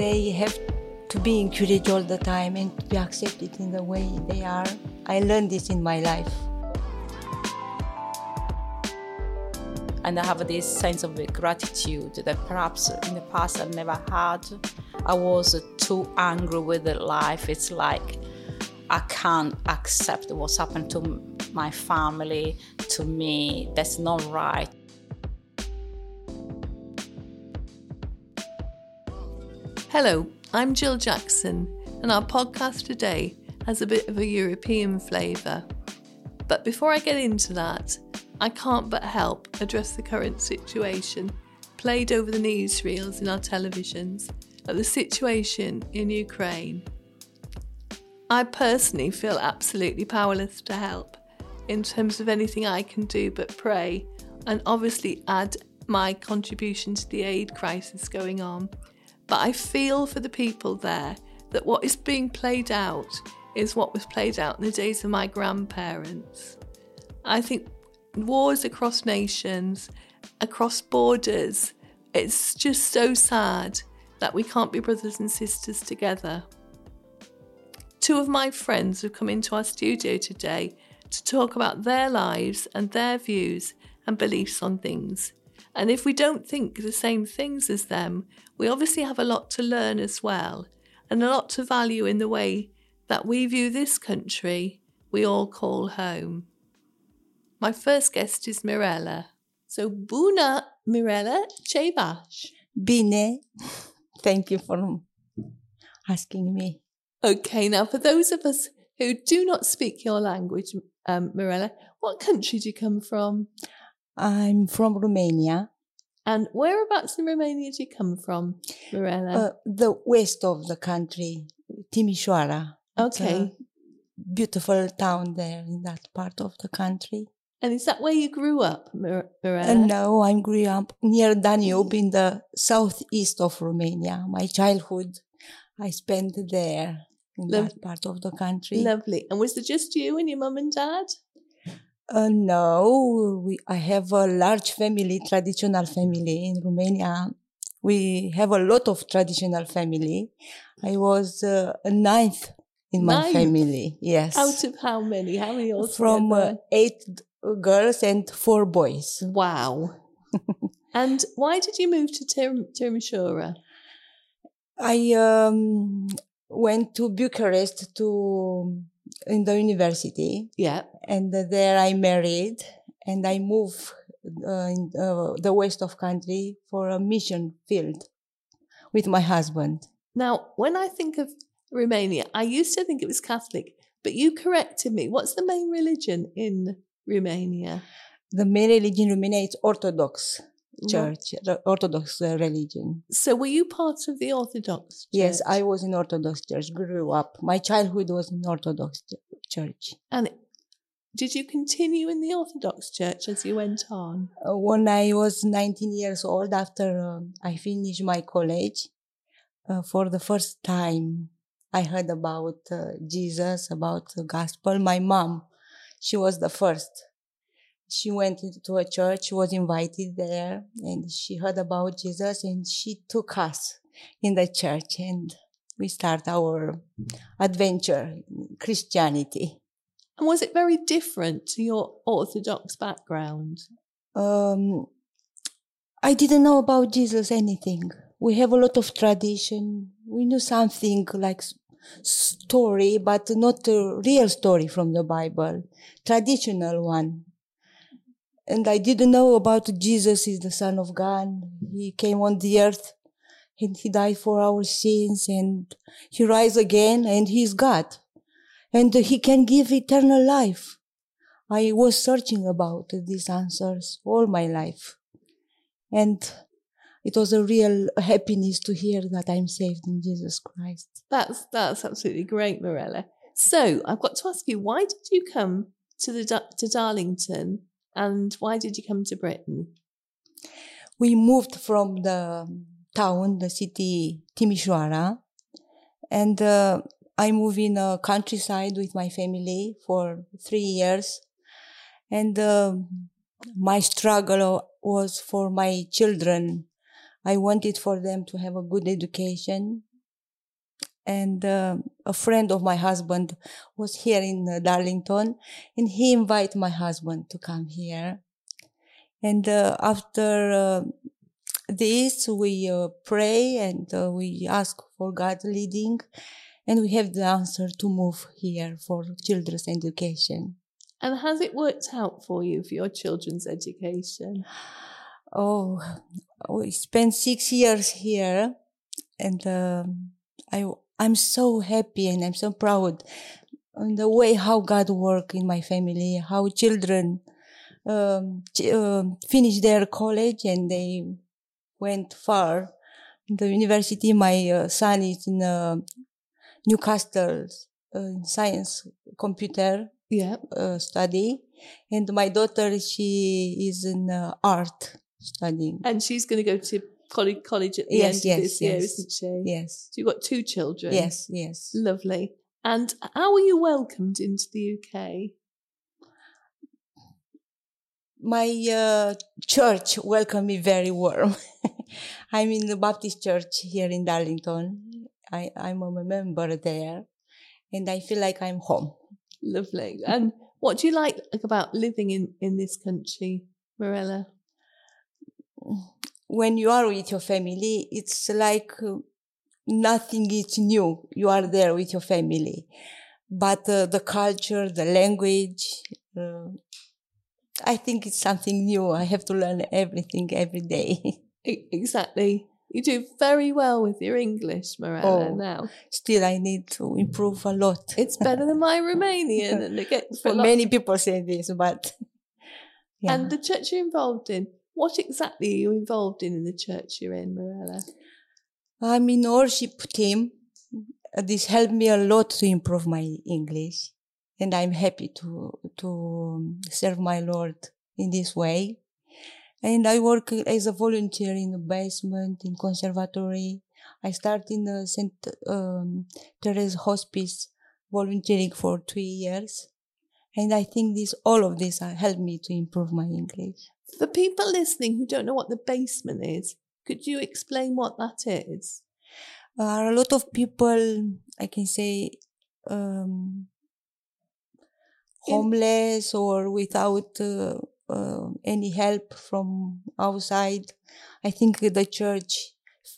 they have to be encouraged all the time and to be accepted in the way they are. I learned this in my life. and I have this sense of gratitude that perhaps in the past I never had. I was too angry with life. It's like I can't accept what's happened to my family, to me. That's not right. Hello, I'm Jill Jackson, and our podcast today has a bit of a European flavour. But before I get into that, I can't but help address the current situation played over the newsreels in our televisions of the situation in Ukraine. I personally feel absolutely powerless to help in terms of anything I can do but pray and obviously add my contribution to the aid crisis going on. But I feel for the people there that what is being played out is what was played out in the days of my grandparents. I think wars across nations, across borders. It's just so sad that we can't be brothers and sisters together. Two of my friends have come into our studio today to talk about their lives and their views and beliefs on things. And if we don't think the same things as them, we obviously have a lot to learn as well, and a lot to value in the way that we view this country we all call home. My first guest is Mirella. So, Buna Mirella Chevash. Bine. Thank you for asking me. Okay, now for those of us who do not speak your language, um, Mirella, what country do you come from? I'm from Romania. And whereabouts in Romania do you come from, Mirella? Uh, the west of the country, Timișoara. Okay. beautiful town there in that part of the country. And is that where you grew up, Mirella? Uh, no, I grew up near Danube in the southeast of Romania. My childhood, I spent there in Lo- that part of the country. Lovely. And was it just you and your mum and dad? Uh, no, we, I have a large family, traditional family in Romania. We have a lot of traditional family. I was uh, a ninth in my ninth? family. Yes. Out of how many? How many? From uh, eight girls and four boys. Wow. and why did you move to Tir- I um, went to Bucharest to in the university. Yeah. And there I married and I moved uh, in uh, the west of country for a mission field with my husband. Now, when I think of Romania, I used to think it was Catholic, but you corrected me. What's the main religion in Romania? The main religion in Romania is Orthodox church, Orthodox uh, religion. So, were you part of the Orthodox? Church? Yes, I was in Orthodox church. Grew up. My childhood was in Orthodox church. And did you continue in the Orthodox church as you went on? Uh, when I was 19 years old, after uh, I finished my college, uh, for the first time, I heard about uh, Jesus, about the gospel. My mom she was the first. She went to a church, she was invited there, and she heard about Jesus, and she took us in the church, and we start our adventure in Christianity. And was it very different to your Orthodox background? Um, I didn't know about Jesus anything. We have a lot of tradition. We knew something like story, but not a real story from the Bible, traditional one. And I didn't know about Jesus is the Son of God. He came on the earth and he died for our sins and he rise again and he is God. And he can give eternal life. I was searching about these answers all my life. And it was a real happiness to hear that I'm saved in Jesus Christ. That's that's absolutely great, Mirella. So I've got to ask you, why did you come to the to Darlington, and why did you come to Britain? We moved from the town, the city Timișoara, and uh, I moved in a countryside with my family for three years, and uh, my struggle was for my children. I wanted for them to have a good education and uh, a friend of my husband was here in uh, Darlington, and he invited my husband to come here. And uh, after uh, this, we uh, pray and uh, we ask for God's leading, and we have the answer to move here for children's education. And has it worked out for you for your children's education? Oh, we spent six years here, and um, I I'm so happy and I'm so proud on the way how God work in my family, how children um, ch- finish their college and they went far. The university, my uh, son is in uh, Newcastle uh, science computer Yeah. uh, study, and my daughter she is in uh, art studying. And she's going to go to college, college at the Yes, end yes, of this year, yes. isn't she? Yes, So you've got two children. yes, yes. Lovely. And how were you welcomed into the UK? my uh, church welcomed me very warm. I'm in the Baptist church here in Darlington. I, I'm a member there and I feel like I'm home. Lovely. And what do you like about living in, in this country, Mirella? When you are with your family, it's like uh, nothing is new. You are there with your family. But uh, the culture, the language, uh, I think it's something new. I have to learn everything every day. Exactly. You do very well with your English, Mirella, Oh. now. Still, I need to improve a lot. It's better than my Romanian, and it gets For many people say this, but yeah. And the church you're involved in, what exactly are you involved in in the church you're in, Mirella? I'm in worship team. This helped me a lot to improve my English, and I'm happy to to um, serve my Lord in this way. And I work as a volunteer in the basement in conservatory. I started in the Saint um, Therese Hospice volunteering for two years, and I think this all of this uh, helped me to improve my English. For people listening who don't know what the basement is, could you explain what that is? are a lot of people, I can say, um, homeless or without uh, uh, any help from outside. I think the church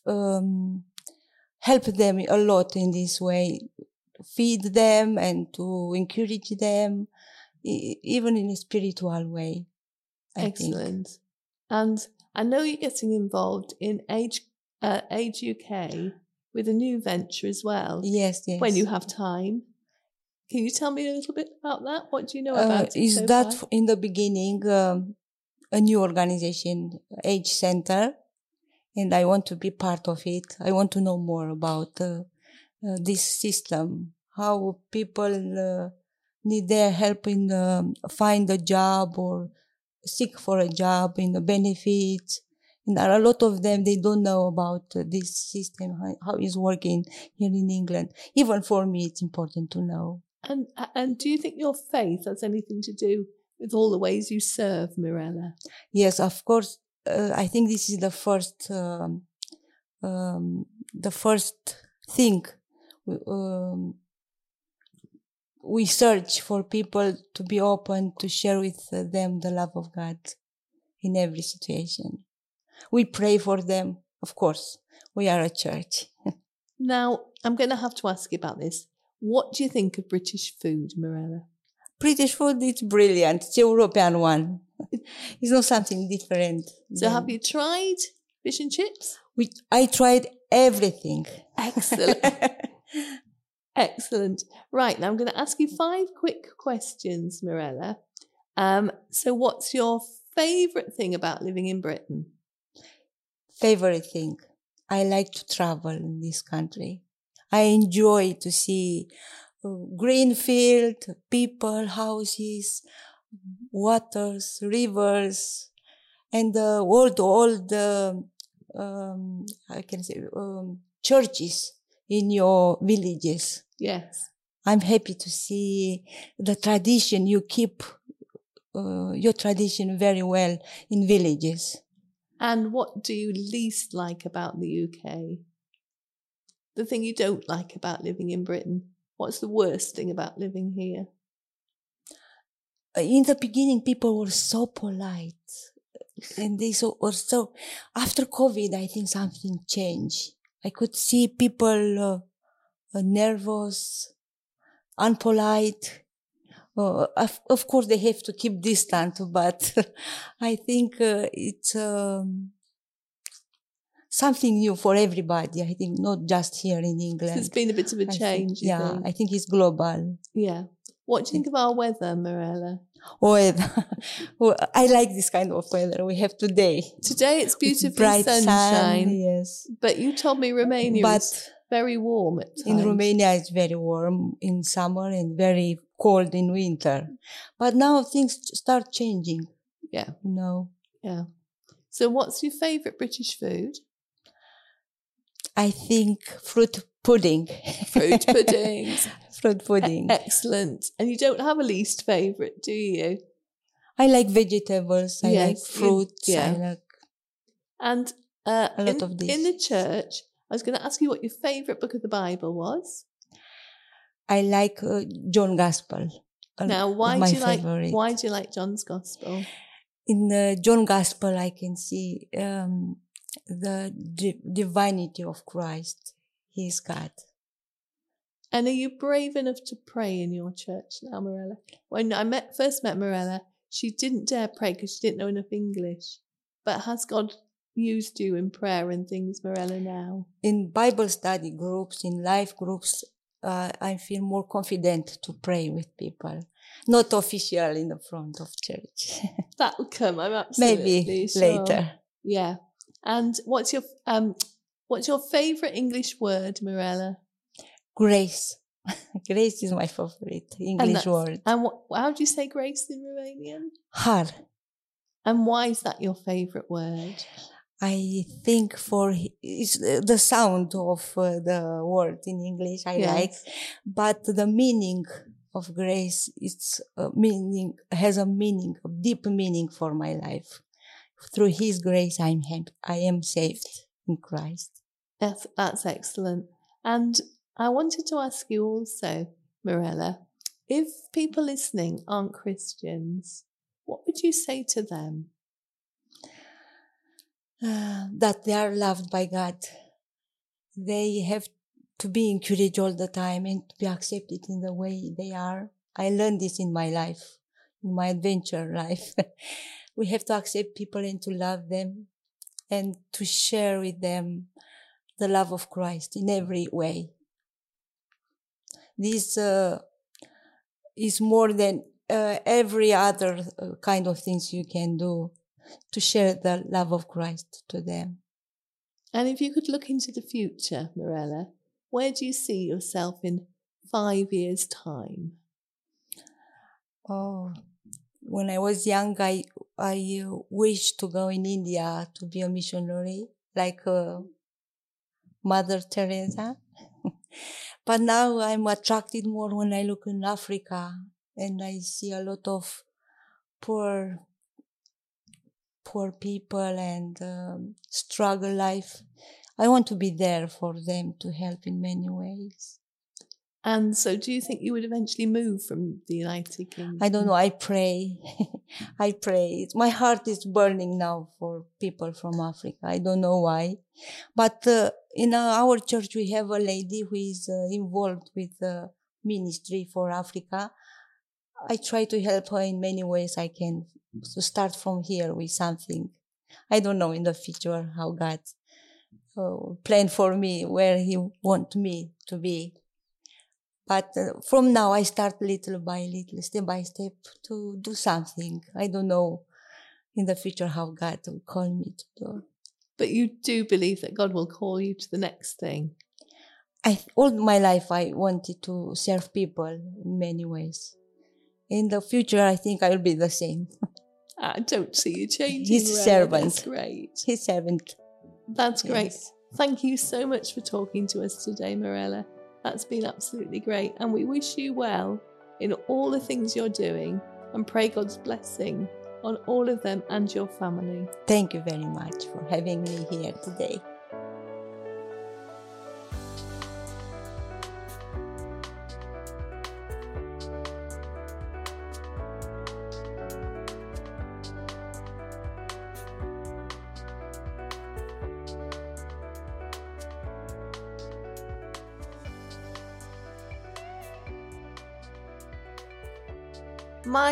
um, helped them a lot in this way, to feed them and to encourage them, e- even in a spiritual way. I think. Excellent. And I know you're getting involved in Age uh, Age UK with a new venture as well. Yes, yes. When you have time, can you tell me a little bit about that? What do you know Uh, about it? is so that far? in the beginning um, a new organization, Age Center, and I want to be part of it. I want to know more about uh, uh, this system, how people uh, need their help in um, find a job or seek for a job in the benefits. And there are a lot of them, they don't know about this system, how, how it's working here in England. Even for me, it's important to know. And and do you think your faith has anything to do with all the ways you serve, Mirella? Yes, of course. Uh, I think this is the first, um, um, the first thing um, we search for people to be open to share with them the love of God in every situation. We pray for them, of course. We are a church. Now, I'm going to have to ask you about this. What do you think of British food, Mirella? British food is brilliant. It's a European one. it's not something different. So, than- have you tried fish and chips? We, I tried everything. Excellent. Excellent. Right, now I'm going to ask you five quick questions, Mirella. Um, so, what's your favourite thing about living in Britain? favorite thing. I like to travel in this country. I enjoy to see uh, green field, people, houses, waters, rivers, and the old, um, I can say, um, churches in your villages. Yes. I'm happy to see the tradition you keep uh, your tradition very well in villages. And what do you least like about the UK? the thing you don't like about living in Britain? What's the worst thing about living here? in the beginning people were so polite and they so were so after covid i think something changed i could see people uh, uh, nervous unpolite. Uh, of, of, course they have to keep distant but i think uh, it's um, something new for everybody. I think not just here in england. It's been a bit of a change I think, yeah think? i think it's global. Yeah. What do you think of our weather, Mirella? Weather. I like this kind of weather we have today. Today it's beautiful bright sunshine. Sun, yes. But you told me Romania but is very warm at times. In Romania it's very warm in summer and very cold in winter. But now things start changing. Yeah. No. Yeah. So what's your favourite British food? I think fruit pudding. Fruit puddings. fruit pudding. Excellent. And you don't have a least favourite, do you? I like vegetables. I yes, like fruits. Yeah. I like and uh, a lot in, of this. In the church, I was going to ask you what your favourite book of the Bible was. I like uh, John Gospel. Now, why do you favorite. like why do you like John's Gospel? In the John Gospel, I can see um, the di- divinity of Christ. He is God. And are you brave enough to pray in your church now, Mirella? When I met first met Mirella, she didn't dare pray because she didn't know enough English. But has God used you in prayer and things, Mirella, now? In Bible study groups, in life groups, uh, I feel more confident to pray with people. Not official in the front of church. That'll come. I'm absolutely maybe sure. later. Yeah. And what's your um, what's your favourite English word, Mirella? Grace. grace is my favorite English and word. And what, how do you say grace in Romanian? Har. And why is that your favorite word? I think for it's the sound of uh, the word in English I yes. like, but the meaning of grace it's a meaning has a meaning, a deep meaning for my life. Through His grace, I'm I am saved in Christ. That's that's excellent. And I wanted to ask you also, Mirella, if people listening aren't Christians, what would you say to them? Uh, that they are loved by God. They have to be encouraged all the time and to be accepted in the way they are. I learned this in my life, in my adventure life. we have to accept people and to love them and to share with them the love of Christ in every way this uh, is more than uh, every other uh, kind of things you can do to share the love of Christ to them. And if you could look into the future, Mirella, where do you see yourself in five years' time? Oh, when I was young, I I wished to go in India to be a missionary, like uh, Mother Teresa. But now I'm attracted more when I look in Africa and I see a lot of poor, poor people and um, struggle life. I want to be there for them to help in many ways. And so, do you think you would eventually move from the United Kingdom? I don't know. I pray. I pray. My heart is burning now for people from Africa. I don't know why. But uh, in our church, we have a lady who is uh, involved with ministry for Africa. I try to help her in many ways I can to start from here with something. I don't know in the future how God uh, planned for me, where He want me to be. But uh, from now, I start little by little, step by step to do something. I don't know in the future how God will call me to do. But you do believe that God will call you to the next thing. I all my life I wanted to serve people in many ways. In the future, I think I will be the same. I don't see you changing. His servant. That's great. His servant. That's great. Yes. Thank you so much for talking to us today, Mirella. That's been absolutely great. And we wish you well in all the things you're doing and pray God's blessing on all of them and your family. Thank you very much for having me here today.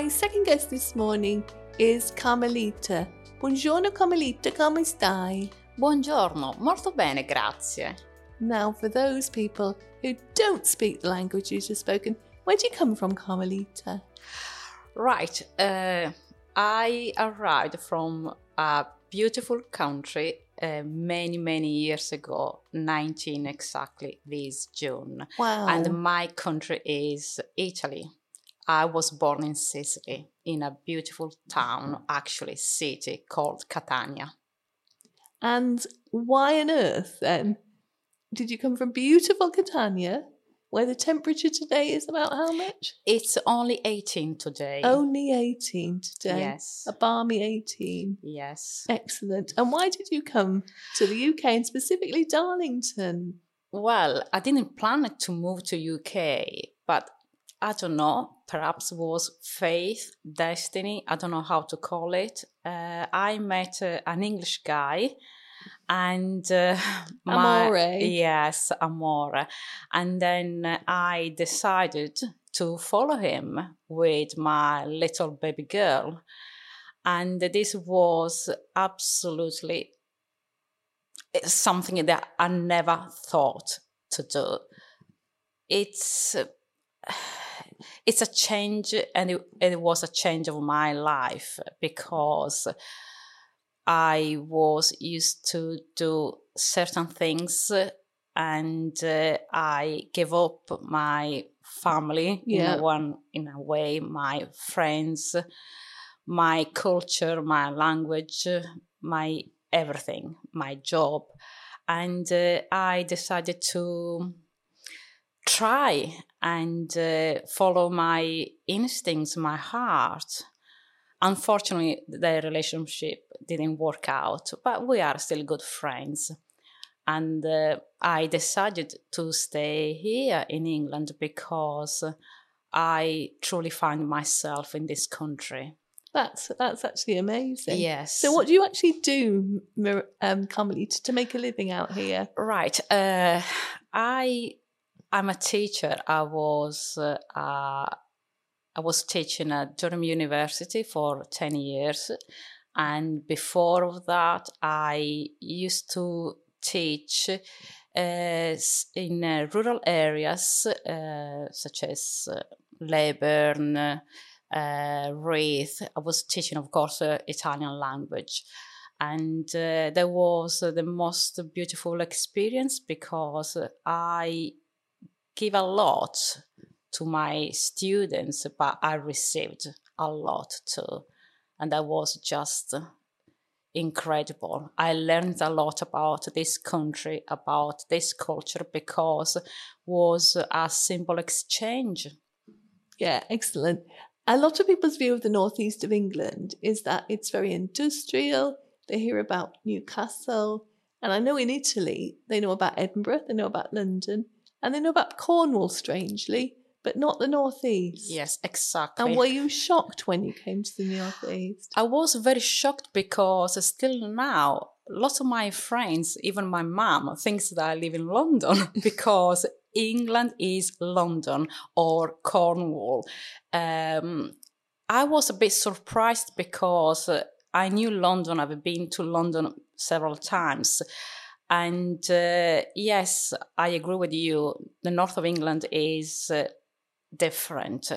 My second guest this morning is Carmelita. Buongiorno Carmelita, come stai? Buongiorno, molto bene, grazie. Now, for those people who don't speak the language you just spoken, where do you come from, Carmelita? Right, uh, I arrived from a beautiful country uh, many, many years ago, 19 exactly this June. Wow. And my country is Italy. I was born in Sicily, in a beautiful town, mm-hmm. actually, city called Catania. And why on earth then did you come from beautiful Catania, where the temperature today is about how much? It's only 18 today. Only 18 today. Yes. A balmy 18. Yes. Excellent. And why did you come to the UK and specifically Darlington? Well, I didn't plan it to move to UK, but I don't know. Perhaps was faith, destiny. I don't know how to call it. Uh, I met uh, an English guy, and uh, my, Amore. Yes, amore. And then uh, I decided to follow him with my little baby girl, and this was absolutely something that I never thought to do. It's it's a change, and it, it was a change of my life because I was used to do certain things, and uh, I gave up my family Yeah. in a one in a way, my friends, my culture, my language, my everything, my job, and uh, I decided to try and uh, follow my instincts, my heart. Unfortunately, the relationship didn't work out, but we are still good friends. And uh, I decided to stay here in England because I truly find myself in this country. That's that's actually amazing. Yes. So, what do you actually do, um, Carmelita, to make a living out here? Right. Uh, I I'm a teacher. I was uh, uh, I was teaching at Durham University for ten years, and before that, I used to teach uh, in uh, rural areas uh, such as uh, Leyburn, uh, Reeth. I was teaching, of course, uh, Italian language and uh, that was uh, the most beautiful experience because I give a lot to my students, but I received a lot too, and that was just incredible. I learned a lot about this country, about this culture because was a simple exchange. Yeah, excellent. A lot of people's view of the northeast of England is that it's very industrial. They hear about Newcastle, and I know in Italy they know about Edinburgh, they know about London, and they know about Cornwall, strangely, but not the northeast. Yes, exactly. And were you shocked when you came to the northeast? I was very shocked because still now, lots of my friends, even my mom, thinks that I live in London because England is London or Cornwall. Um, I was a bit surprised because I knew London. I've been to London several times. And uh, yes, I agree with you. The north of England is uh, different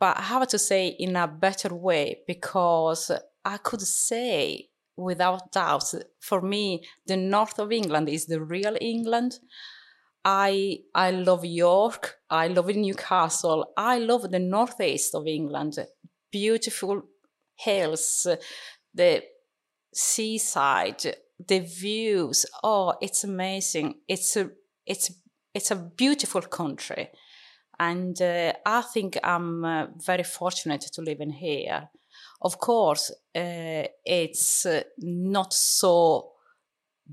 but I have to say in a better way because I could say without doubt, for me, the north of England is the real England. I I love York. I love Newcastle. I love the northeast of England. Beautiful hills, the seaside, the views. Oh, it's amazing. It's a it's it's a beautiful country and uh, I think I'm uh, very fortunate to live in here. Of course, uh, it's uh, not so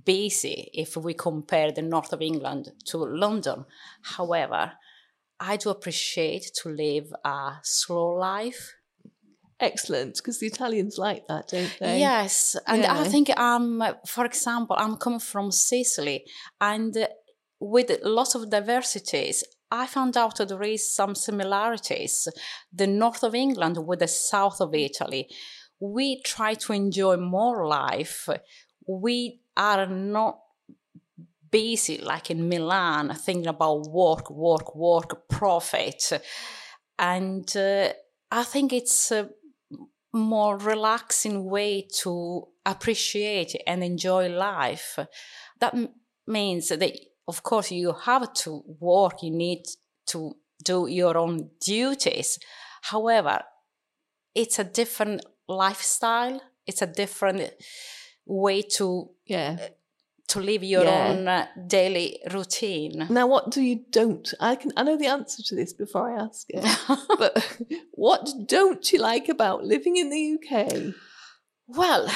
busy if we compare the north of England to London. However, I do appreciate to live a slow life. Excellent, because the Italians like that, don't they? Yes, and I Yeah. think um, for example, I'm coming from Sicily, and uh, with lots of diversities, I found out that there is some similarities. The north of England with the south of Italy. We try to enjoy more life. We are not busy like in Milan, thinking about work, work, work, profit. And uh, I think it's a more relaxing way to appreciate and enjoy life. That m- means that, of course, you have to work, you need to do your own duties. However, it's a different lifestyle, it's a different way to Yeah. Uh, to live your Yeah. own uh, daily routine. Now, what do you don't? I can. I know the answer to this before I ask it. but what don't you like about living in the UK? Well,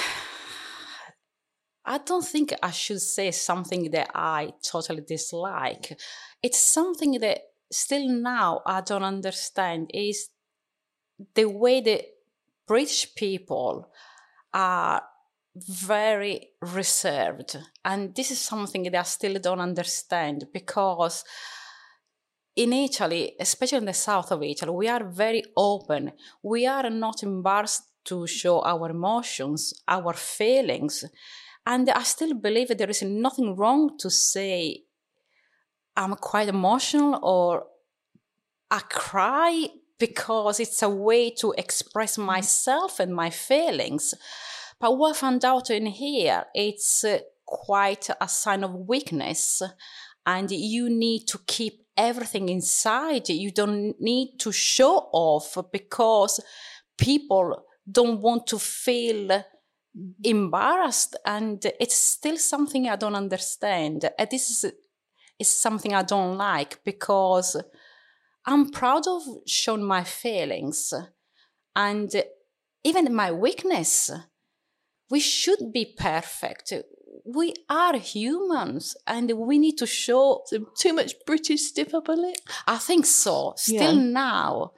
I don't think I should say something that I totally dislike. It's something that still now I don't understand is the way that British people are very reserved. And this is something that I still don't understand because in Italy, especially in the south of Italy, we are very open. We are not embarrassed to show our emotions, our feelings. And I still believe there is nothing wrong to say, I'm quite emotional or I cry because it's a way to express myself and my feelings. But what I found out in here, it's uh, quite a sign of weakness, and you need to keep everything inside. You don't need to show off because people don't want to feel embarrassed, and it's still something I don't understand. And this is, is something I don't like because I'm proud of showing my feelings and even my weakness. We should be perfect. We are humans and we need to show. So too much British stiff upper lip. I think so. Still Yeah. now,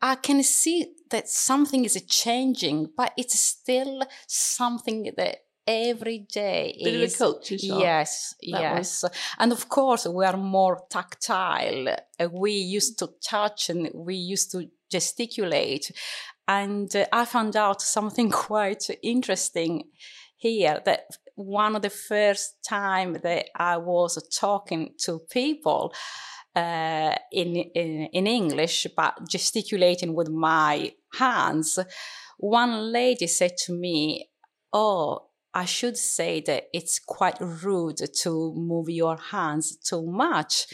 I can see that something is changing, but it's still something that every day Bit of a culture shock. Yes, that yes. And of course, we are more tactile. We used to touch and we used to gesticulate. And uh, I found out something quite interesting here that one of the first time that I was talking to people uh, in, in in English, but gesticulating with my hands, one lady said to me, "Oh, I should say that it's quite rude to move your hands too much.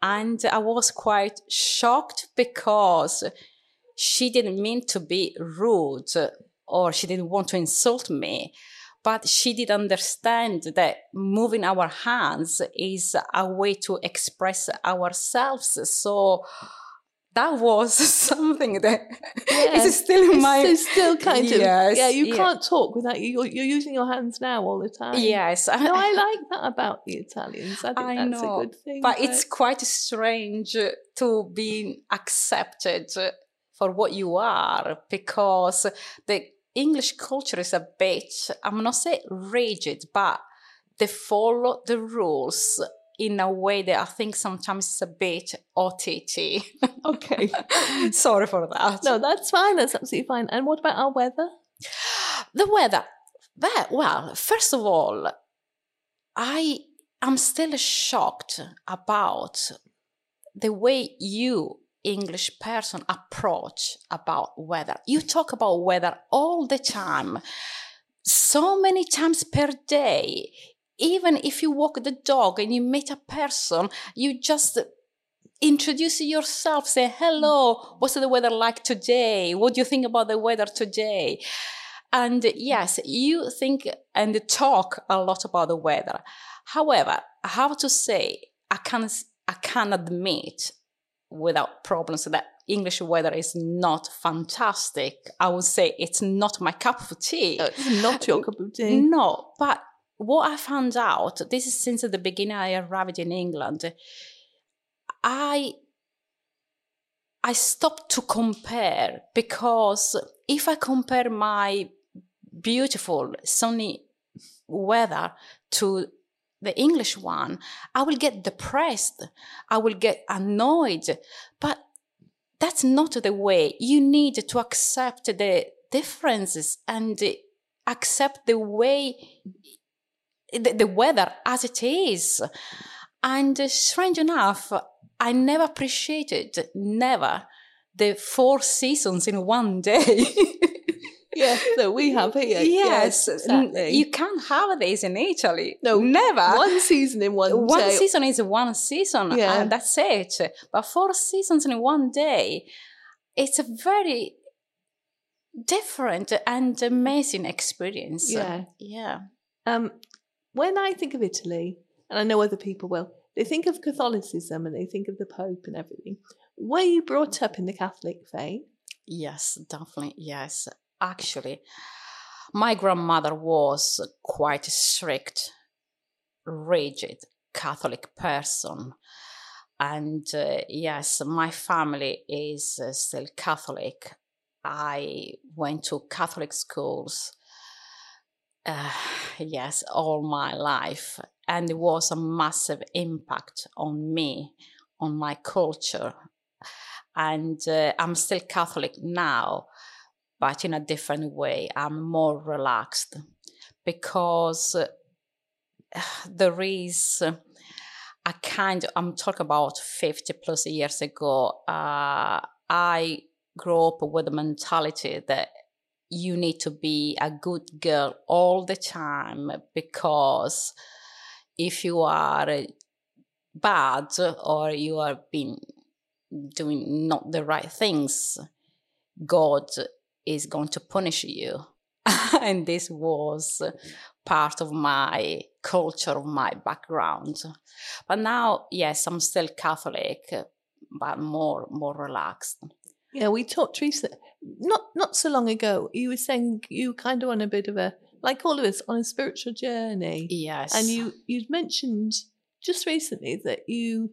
And I was quite shocked because she didn't mean to be rude or she didn't want to insult me. But she did understand that moving our hands is a way to express ourselves. So that was something that is still in my so still kind of Yes, yeah. You yeah. can't talk without you. You're, you're using your hands now all the time. yes. No, I like that about the Italians. I think I that's know, a good thing. but it's quite strange to be accepted for what you are because the English culture is a bit, I'm not say rigid, but they follow the rules in a way that I think sometimes it's a bit OTT. okay. Sorry for that. No, that's fine. That's absolutely fine. And what about our weather? The weather. Well, well, first of all, I am still shocked about the way you English person approach about weather. You talk about weather all the time, so many times per day. Even if you walk the dog and you meet a person, you just introduce yourself, say hello, what's the weather like today? What do you think about the weather today? And yes, you think and talk a lot about the weather. However, I have to say, I can I can admit without problems that English weather is not fantastic. I would say it's not my cup of tea. Uh, it's not your cup of tea. No, but what I found out, this is since the beginning I arrived in England, I I stopped to compare because if I compare my beautiful sunny weather to the English one, I will get depressed. I will get annoyed. But that's not the way. You need to accept the differences and accept the way, the, the weather as it is. And strange enough, I never appreciated, never, the four seasons in one day. yeah, that we have here. Yes, yes exactly. you can't have this in Italy. No, never. One season in one. One day. season is one season, Yeah. and that's it. But four seasons in one day, it's a very different and amazing experience. Yeah. yeah. Um, when I think of Italy, and I know other people will, they think of Catholicism and they think of the Pope and everything. Were you brought up in the Catholic faith? Yes, definitely. Yes. Actually, my grandmother was quite a strict, rigid Catholic person. And uh, yes, my family is uh, still Catholic. I went to Catholic schools, uh, yes, all my life. And it was a massive impact on me, on my culture. And uh, I'm still Catholic now, but in a different way. I'm more relaxed because uh, there is a kind I'm talking about 50 plus years ago. Uh, I grew up with the mentality that you need to be a good girl all the time because if you are bad or you are being doing not the right things, God is going to punish you. and this was part of my culture, of my background. But now, yes, I'm still Catholic, but more more relaxed. Yeah, we talked recently, not not so long ago. You were saying you were kind of on a bit of a, like all of us, on a spiritual journey. Yes. And you you'd mentioned just recently that you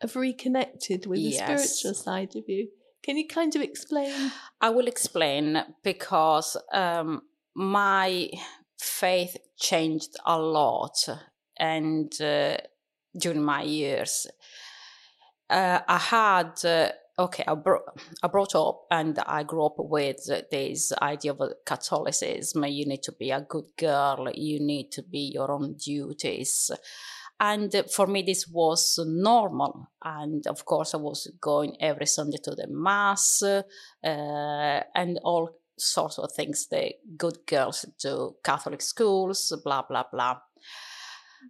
have reconnected with the Yes. spiritual side of you. Can you kind of explain? I will explain because um, my faith changed a lot, and uh, during my years, uh, I had uh, okay. I, bro- I brought up and I grew up with this idea of Catholicism. You need to be a good girl. You need to be your own duties. And for me, this was normal. And of course, I was going every Sunday to the Mass uh, and all sorts of things the good girls do, Catholic schools, blah, blah, blah.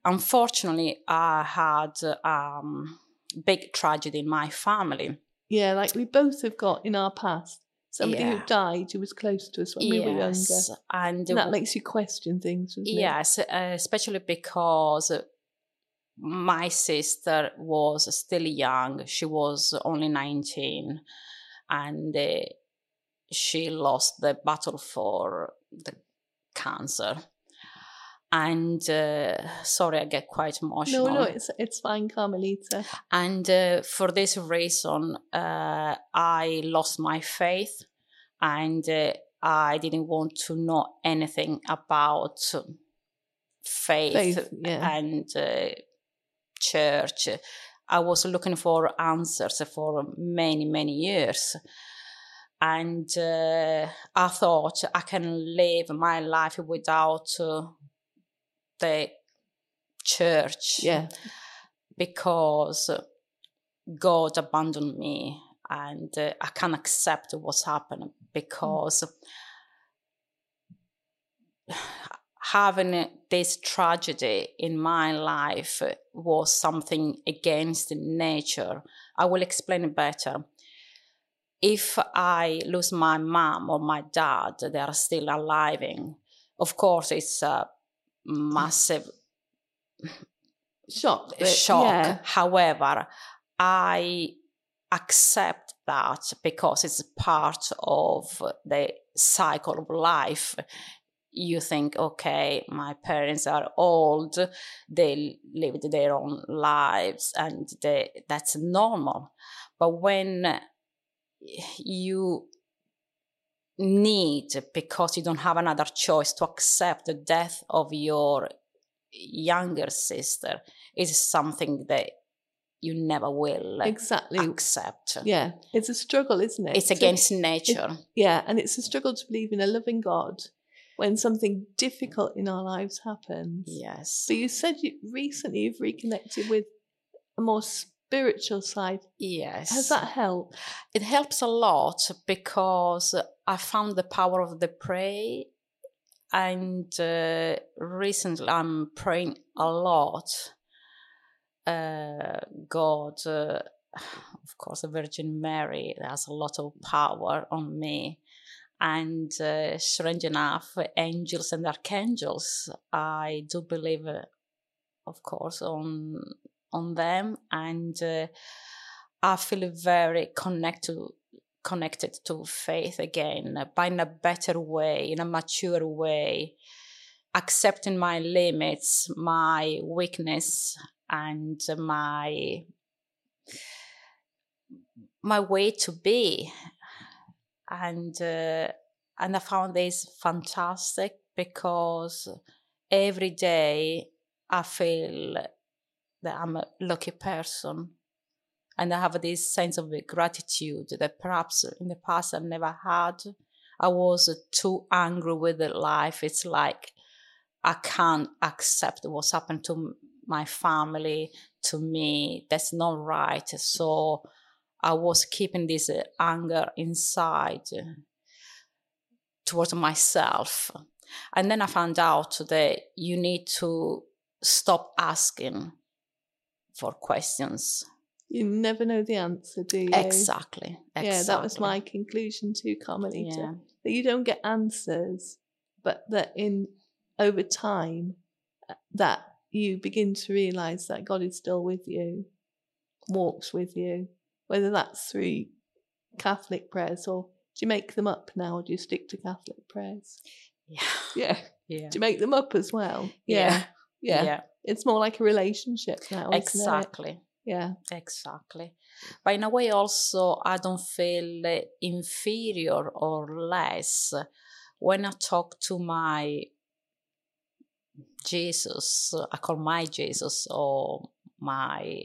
Unfortunately, I had um, big tragedy in my family. Yeah, like we both have got in our past somebody who died who was close to us when we were younger. Yes, and And that makes you question things? Yes, uh, especially because my sister was still young. She was only 19 and uh, she lost the battle for the cancer. And uh, sorry, I get quite emotional. No, no, it's it's fine, Carmelita. And uh, for this reason, uh, I lost my faith and uh, I didn't want to know anything about faith, Faith, yeah. and uh, church. I was looking for answers for many, many years. And uh, I thought I can live my life without uh, the church Yeah. because God abandoned me and uh, I can't accept what's happened because having this tragedy in my life was something against nature. I will explain it better. If I lose my mom or my dad, they are still alive. Of course, it's a massive Shock. shock. Yeah. However, I accept that because it's part of the cycle of life. You think, okay, my parents are old, they lived their own lives, and they, that's normal. But when you need, because you don't have another choice, to accept the death of your younger sister is something that you never will Exactly. accept. Yeah, it's a struggle, isn't it? It's against nature. yeah, and it's a struggle to believe in a loving God when something difficult in our lives happens. yes. But you said you recently you've reconnected with a more spiritual side. Yes. Has that helped? it helps a lot because I found the power of the pray, and uh, recently I'm praying a lot. Uh, God, uh, of course, the Virgin Mary has a lot of power on me, and uh, strange enough, angels and archangels. I do believe, uh, of course, on on them, and uh, I feel very connected connected to faith again, but in a better way, in a mature way, accepting my limits, my weakness, and my my way to be. And uh, and I found this fantastic because every day I feel that I'm a lucky person and I have this sense of gratitude that perhaps in the past I never had. I was too angry with life. It's like I can't accept what's happened to my family, to me. That's not right. So I was keeping this uh, anger inside uh, towards myself. And then I found out that you need to stop asking for questions. You never know the answer, do you? Exactly. Yeah, that was my conclusion too, Carmelita. Yeah. That you don't get answers, but that in over time, uh, that you begin to realize that God is still with you, walks with you, whether that's through Catholic prayers or do you make them up now or do you stick to Catholic prayers? Yeah. Yeah. Yeah. Do you make them up as well? Yeah. Yeah. Yeah. It's more like a relationship now. Exactly. Yeah. Exactly. But in a way, also, I don't feel uh, inferior or less when I talk to my Jesus. I call my Jesus or my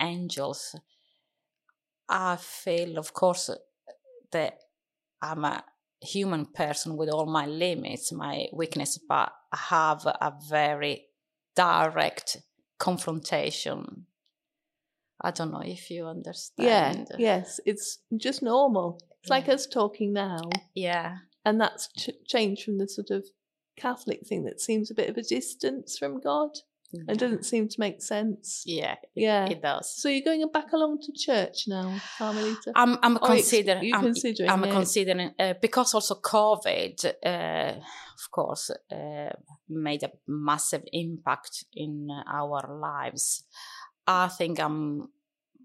angels. I feel, of course, that I'm a human person with all my limits, my weakness, but I have a very direct confrontation. I don't know if you understand. Yeah. Yes. It's just normal. It's like us talking now. Yeah. And that's ch- changed from the sort of Catholic thing that seems a bit of a distance from God and doesn't seem to make sense. Yeah. Yeah. It does. So you're going back along to church now, Carmelita? I'm I'm ex- considering you're I'm, considering I'm it. considering uh, because also COVID, uh, of course, uh, made a massive impact in our lives. I think I'm.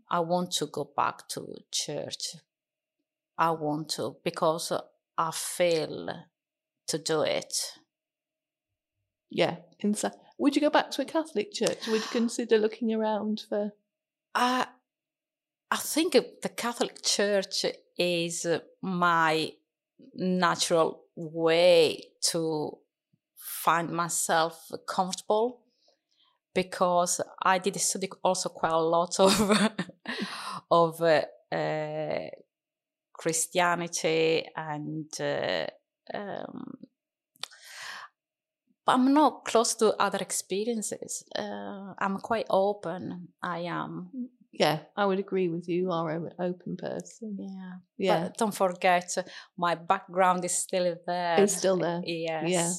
I want to go back to church. I want to because I feel to do it. Yeah. Inside. Would you go back to a Catholic church? Would you consider looking around for? I I think the Catholic Church is my natural way to find myself comfortable because I did study also quite a lot of of uh, uh, Christianity and uh, um, but I'm not close to other experiences. Uh, I'm quite open. I am. Yeah, I would agree with you. You are an open person. Yeah. Yeah. But don't forget, my background is still there. It's still there. Yes. Yeah.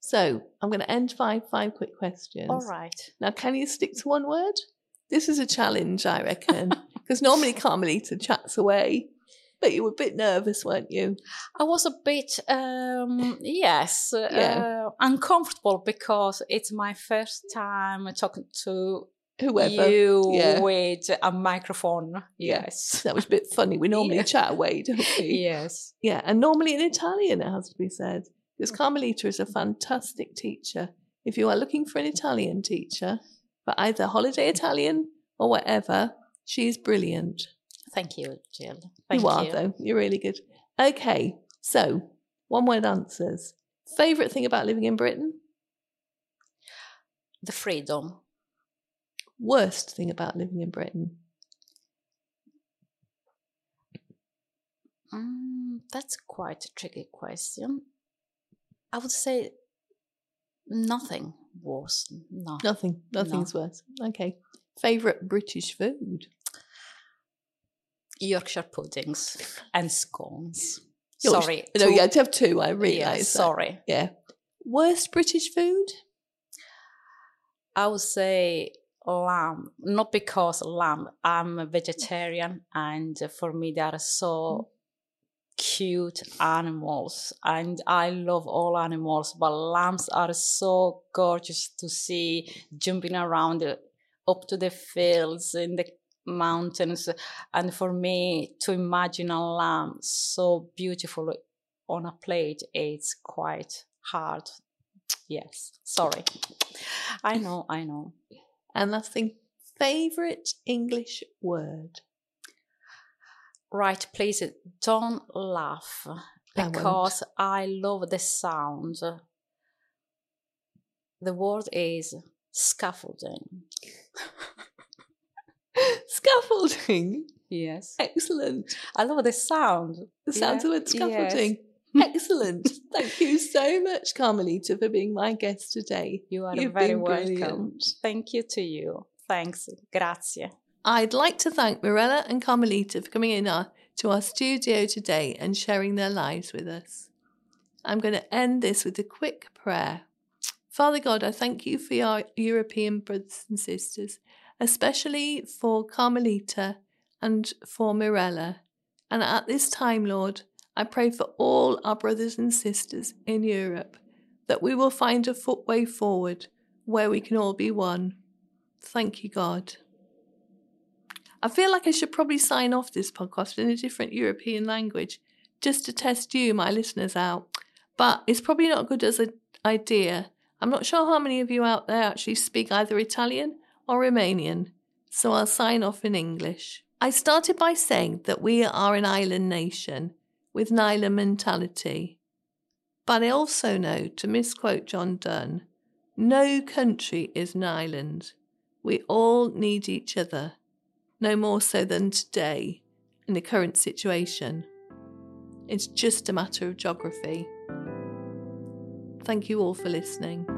So I'm going to end five five quick questions. All right. Now, can you stick to one word? This is a challenge, I reckon, because normally Carmelita chats away, but you were a bit nervous, weren't you? I was a bit, um, yes, Yeah. uh, uncomfortable because it's my first time talking to Whoever. you yeah. with a microphone. Yeah. Yes. That was a bit funny. We normally Yeah. chat away, don't we? Yes. Yeah, and normally in Italian, it has to be said. Because Carmelita is a fantastic teacher. If you are looking for an Italian teacher, for either holiday Italian or whatever, she's brilliant. Thank you, Jill. Thank you are, though. You're really good. Okay, so one word answers. Favourite thing about living in Britain? the freedom. Worst thing about living in Britain? Mm, that's quite a tricky question. I would say nothing worse. No. Nothing. Nothing's worse. Okay. Favorite British food? Yorkshire puddings and scones. Yorkshire- Sorry. No, you had to have two. I yeah, realise. that. sorry. Yeah. Worst British food? I would say lamb, not because lamb. I'm a vegetarian, and for me, they are so cute animals, and I love all animals. But lambs are so gorgeous to see jumping around up to the fields in the mountains, and for me to imagine a lamb so beautiful on a plate, it's quite hard. Yes, sorry. I know, I know. And last thing, favorite English word? Right, please don't laugh I because I love the sound. The word is scaffolding. Scaffolding. Yes. Excellent. I love the sound. The sounds Yeah, of word scaffolding. Excellent. Thank you so much, Carmelita, for being my guest today. You are You've very welcome. brilliant. Thank you to you. Thanks. Grazie. I'd like to thank Mirella and Carmelita for coming in our, to our studio today and sharing their lives with us. I'm going to end this with a quick prayer. Father God, I thank you for our European brothers and sisters, especially for Carmelita and for Mirella. And at this time, Lord, I pray for all our brothers and sisters in Europe that we will find a footway forward where we can all be one. Thank you, God. I feel like I should probably sign off this podcast in a different European language just to test you, my listeners, out. But it's probably not good as an idea. I'm not sure how many of you out there actually speak either Italian or Romanian, so I'll sign off in English. I started by saying that we are an island nation with an island mentality. But I also know, to misquote John Donne, no country is an island. We all need each other no more so than today in the current situation. It's just a matter of geography. Thank you all for listening.